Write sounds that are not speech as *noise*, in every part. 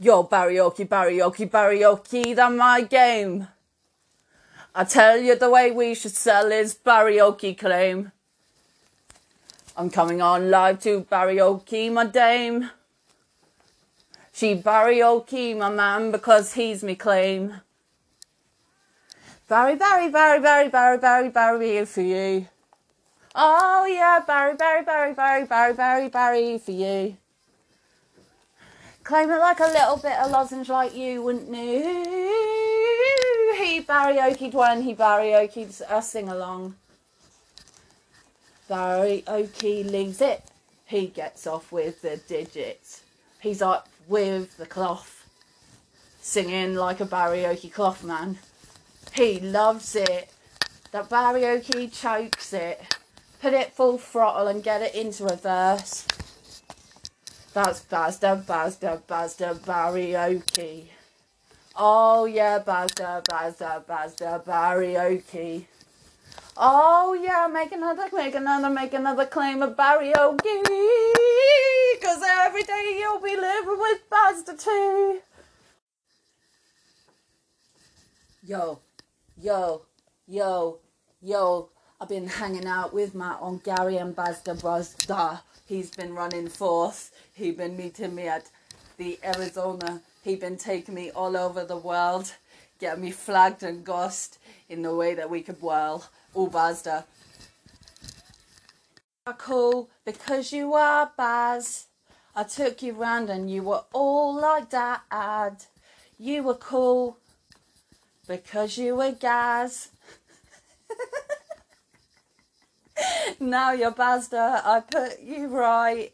Yo, barioki, barioki, barioki, that my game. I tell you the way we should sell is barioki claim. I'm coming on live to barioki, my dame. She barioki, my man, because he's me claim. Barry, Barry, Barry, Barry, Barry, Barry, Barry for you. Oh yeah, Barry, Barry, Barry, Barry, Barry, Barry, Barry for you. Claim it like a little bit of lozenge like you, wouldn't know. He bariokied when he bariokied a sing along. Barioki leaves it. He gets off with the digits. He's up with the cloth, singing like a barioki cloth man. He loves it. That barioki chokes it. Put it full throttle and get it into a verse. That's Bazda, Bazda, Bazda, barioki. Oh yeah, Bazda, Bazda, Bazda, barioki. Oh yeah, make another, make another, make another claim of barioki. Cause every day you'll be living with Bazda too. Yo, yo, yo, yo. I've been hanging out with my on Gary Bazda Bazda. He's been running forth. He's been meeting me at the Arizona. He's been taking me all over the world, getting me flagged and gossed in the way that we could whirl. All Bazda. Cool because you are Baz. I took you round and you were all like dad. You were cool because you were Gaz. *laughs* now you're Bazda, I put you right.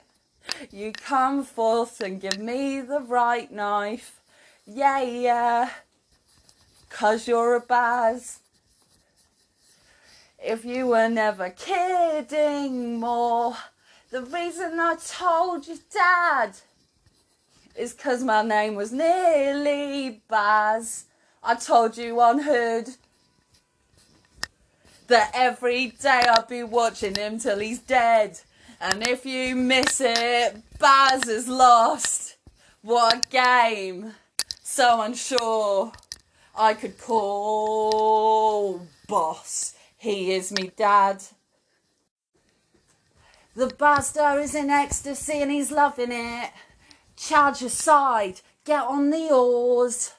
You come forth and give me the right knife. Yeah, yeah. Cause you're a Baz. If you were never kidding more, the reason I told you, Dad, is cause my name was nearly Baz. I told you on Hood that every day I'll be watching him till he's dead. And if you miss it, Baz is lost. What a game. So unsure. I could call boss. He is me dad. The Bazda is in ecstasy and he's loving it. Charge aside, get on the oars.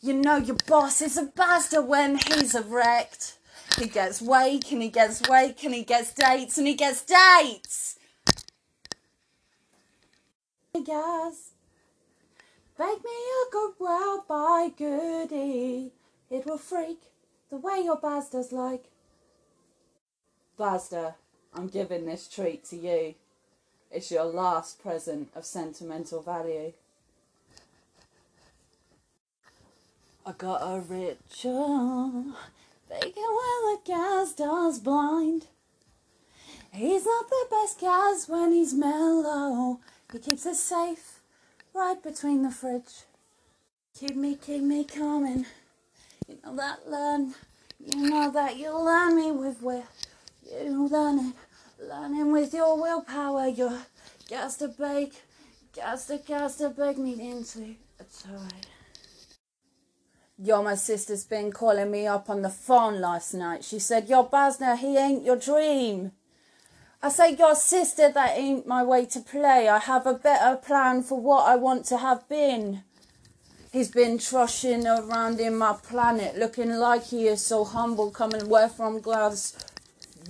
You know your boss is a Bazda when he's erect. He gets wake and he gets wake and he gets dates and he gets dates. Hey guys, bake me a good well by goodie. It will freak the way your Bazda's like. Bazda, I'm giving this treat to you. It's your last present of sentimental value. I got a ritual, baking when the gas does blind. He's not the best gas when he's mellow. He keeps it safe, right between the fridge. Keep me, keep me coming. You know that learn, you know that you'll learn me with will. You learn it, learning with your willpower. You're gas to bake, gas to gas to bake me into a toy. Yo, my sister's been calling me up on the phone last night. She said, Yo, Bazna, he ain't your dream. I say, Your sister, that ain't my way to play. I have a better plan for what I want to have been. He's been trushing around in my planet, looking like he is so humble, coming where from Glas.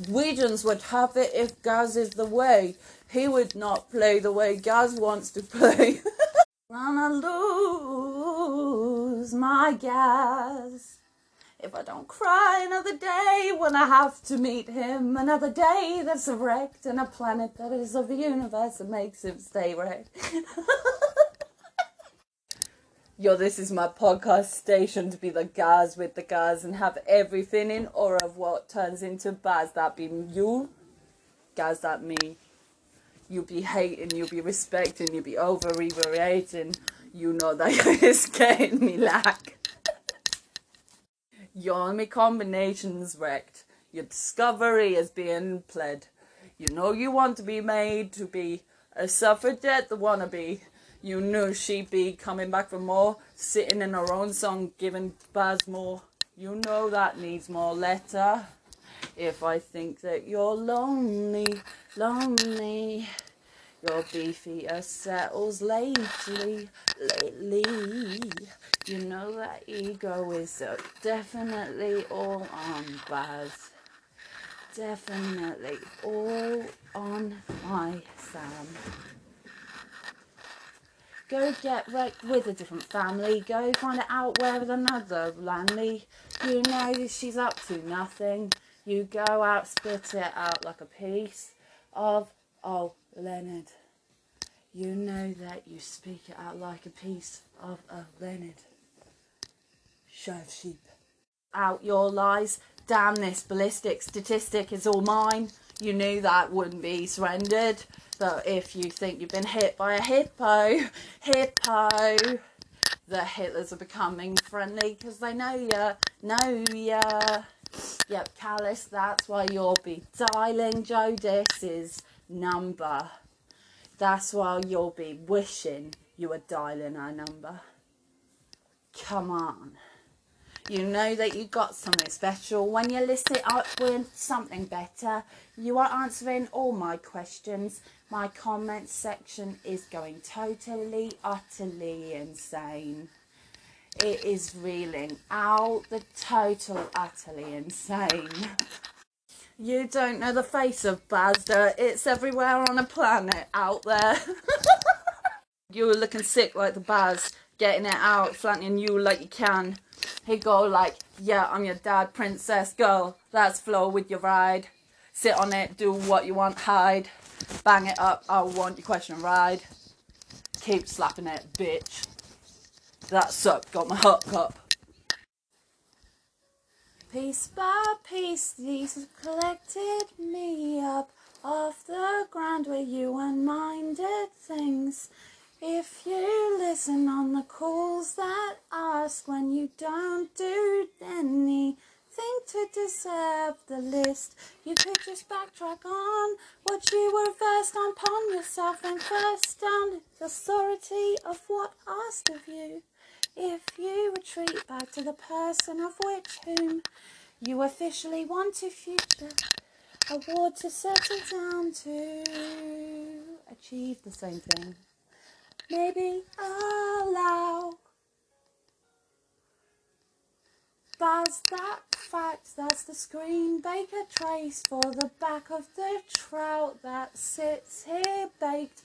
Wegians would have it if Gaz is the way. He would not play the way Gaz wants to play. *laughs* Gonna lose my gas if I don't cry another day when I have to meet him. Another day that's wrecked in a planet that is of the universe that makes him stay wrecked. *laughs* Yo, this is my podcast station to be the guys with the guys and have everything in or of what turns into Baz. That be you, guys, that me you'll be hating, you'll be respecting, you'll be overrating. You know that *laughs* it's getting me lack. Your only combinations wrecked. Your discovery is being pled. You know you want to be made to be a suffragette, the wannabe. You knew she'd be coming back for more, sitting in her own song, giving Baz more. You know that needs more letter. If I think that you're lonely, lonely, your beefeater settles lately, lately. You know that ego is uh, definitely all on Baz. Definitely all on my Sam. Go get wrecked with a different family. Go find it out where another landly. You know she's up to nothing. You go out, spit it out like a piece of, oh, Leonard. You know that you speak it out like a piece of a Leonard. Shove sheep. Out your lies. Damn this ballistic statistic is all mine. You knew that wouldn't be surrendered. But if you think you've been hit by a hippo, hippo, the Hitlers are becoming friendly because they know ya, know ya. Yep, callous, that's why you'll be dialing Joe Diss's number. That's why you'll be wishing you were dialing our number. Come on. You know that you got something special when you list it up with something better. You are answering all my questions. My comment section is going totally, utterly insane. It is reeling out the total, utterly insane. *laughs* You don't know the face of Bazda. It's everywhere on the planet out there. *laughs* you were looking sick like the Baz, getting it out, flaunting you like you can. He go like, yeah, I'm your dad, princess, girl. That's flow with your ride. Sit on it, do what you want, hide. Bang it up, I want your question ride. Keep slapping it, bitch. That's up, got my hook up. Piece by piece, these collected me up off the ground where you unminded things. If you listen on the calls that ask when you don't do anything to deserve the list, you could just backtrack on what you were first upon yourself and first down the authority of what asked of you. If you retreat back to the person of which whom you officially want to future, a ward to settle down to, achieve the same thing. Maybe allow Baz that fact, that's the screen baker trace for the back of the trout that sits here baked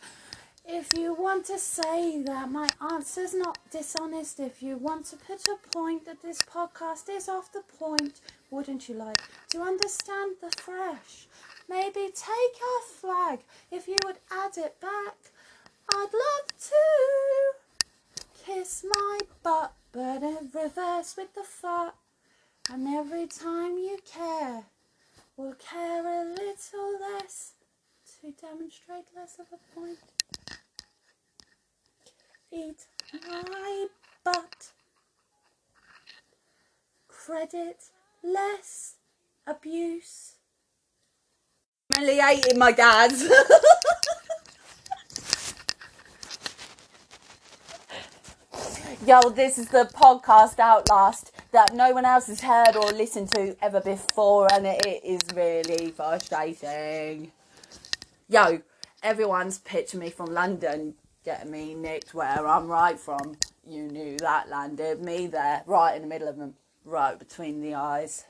if you want to say that my answer's not dishonest, if you want to put a point that this podcast is off the point, wouldn't you like to understand the fresh? Maybe take a flag if you would add it back. I'd love to kiss my butt, but in reverse with the fart. And every time you care, we'll care a little less to demonstrate less of a point eat my butt. Credit less abuse. Humiliating my dad. *laughs* Yo, this is the podcast Outlast that no one else has heard or listened to ever before, and it is really frustrating. Yo, everyone's pitching me from London getting me nicked where I'm right from. You knew that landed me there, right in the middle of them, right between the eyes.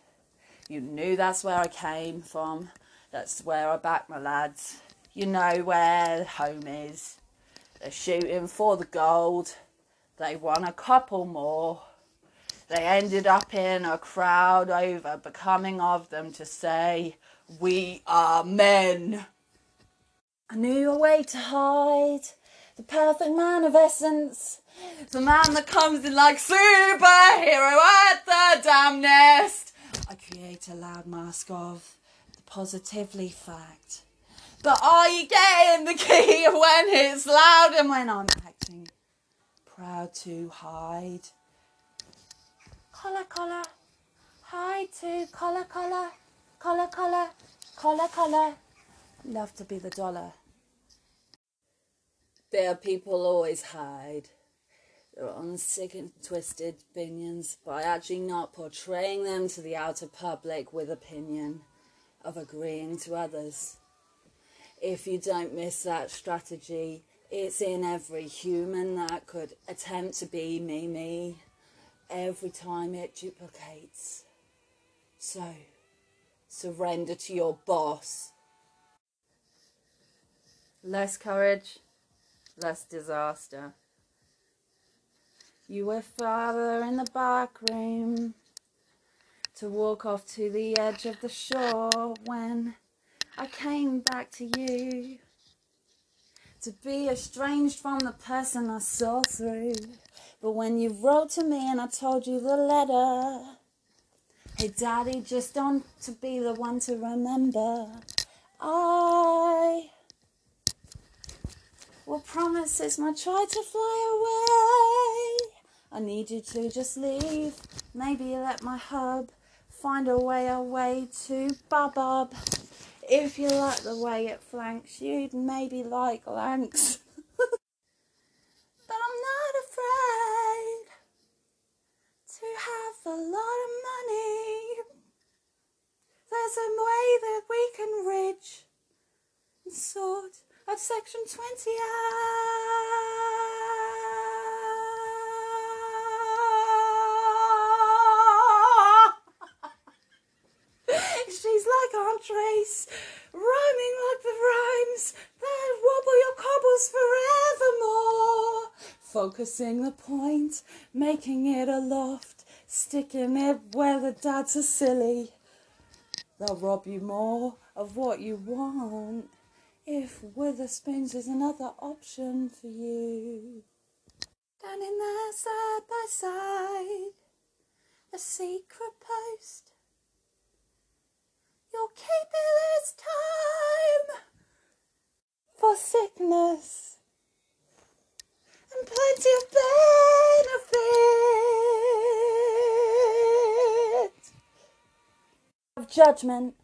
You knew that's where I came from. That's where I back my lads. You know where home is. They're shooting for the gold. They won a couple more. They ended up in a crowd over becoming of them to say, We are men. I knew a way to hide the perfect man of essence. The man that comes in like superhero at the damn nest. I create a loud mask of the positively fact. But are you getting the *laughs* key when it's loud and when I'm acting proud to hide? Collar, collar, hide to collar, collar, collar, collar, collar, collar. Love to be the dollar. Bitter people always hide their own sick and twisted opinions by actually not portraying them to the outer public with opinion of agreeing to others. If you don't miss that strategy, it's in every human that could attempt to be me, me, every time it duplicates. So, surrender to your boss. Less courage, less disaster. You were farther in the back room to walk off to the edge of the shore when I came back to you to be estranged from the person I saw through. But when you wrote to me and I told you the letter, hey daddy, just don't to be the one to remember. I will promise this my try to fly away. I need you to just leave. Maybe let my hub find a way away to Bob. If you like the way it flanks, you'd maybe like Lanks. *laughs* but I'm not afraid to have a lot of money. There's a way that we can reach sort at section 20 *laughs* She's like Aunt Trace, rhyming like the rhymes that wobble your cobbles forevermore. Focusing the point, making it aloft, sticking it where the dads are silly. They'll rob you more of what you want if Wetherspoons is another option for you. Standing there side by side, a secret post. You'll keep it this time for sickness and plenty of benefit of judgment.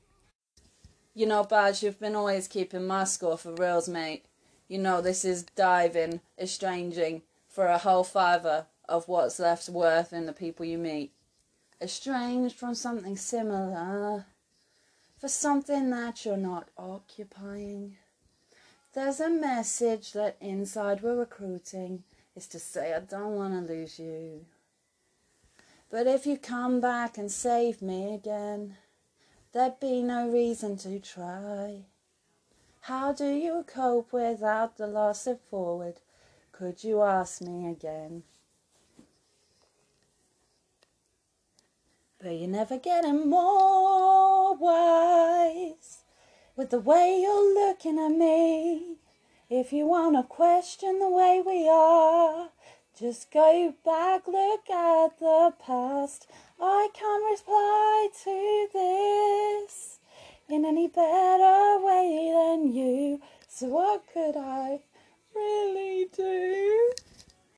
You know, Baz, you've been always keeping my score for reals, mate. You know, this is diving, estranging for a whole fiver of what's left worth in the people you meet. Estranged from something similar for something that you're not occupying. There's a message that inside we're recruiting is to say, I don't want to lose you. But if you come back and save me again, there'd be no reason to try. How do you cope without the loss of forward? Could you ask me again? But you're never getting more wise with the way you're looking at me. If you want to question the way we are, just go back, look at the past. I can't reply to this in any better way than you. So, what could I really do?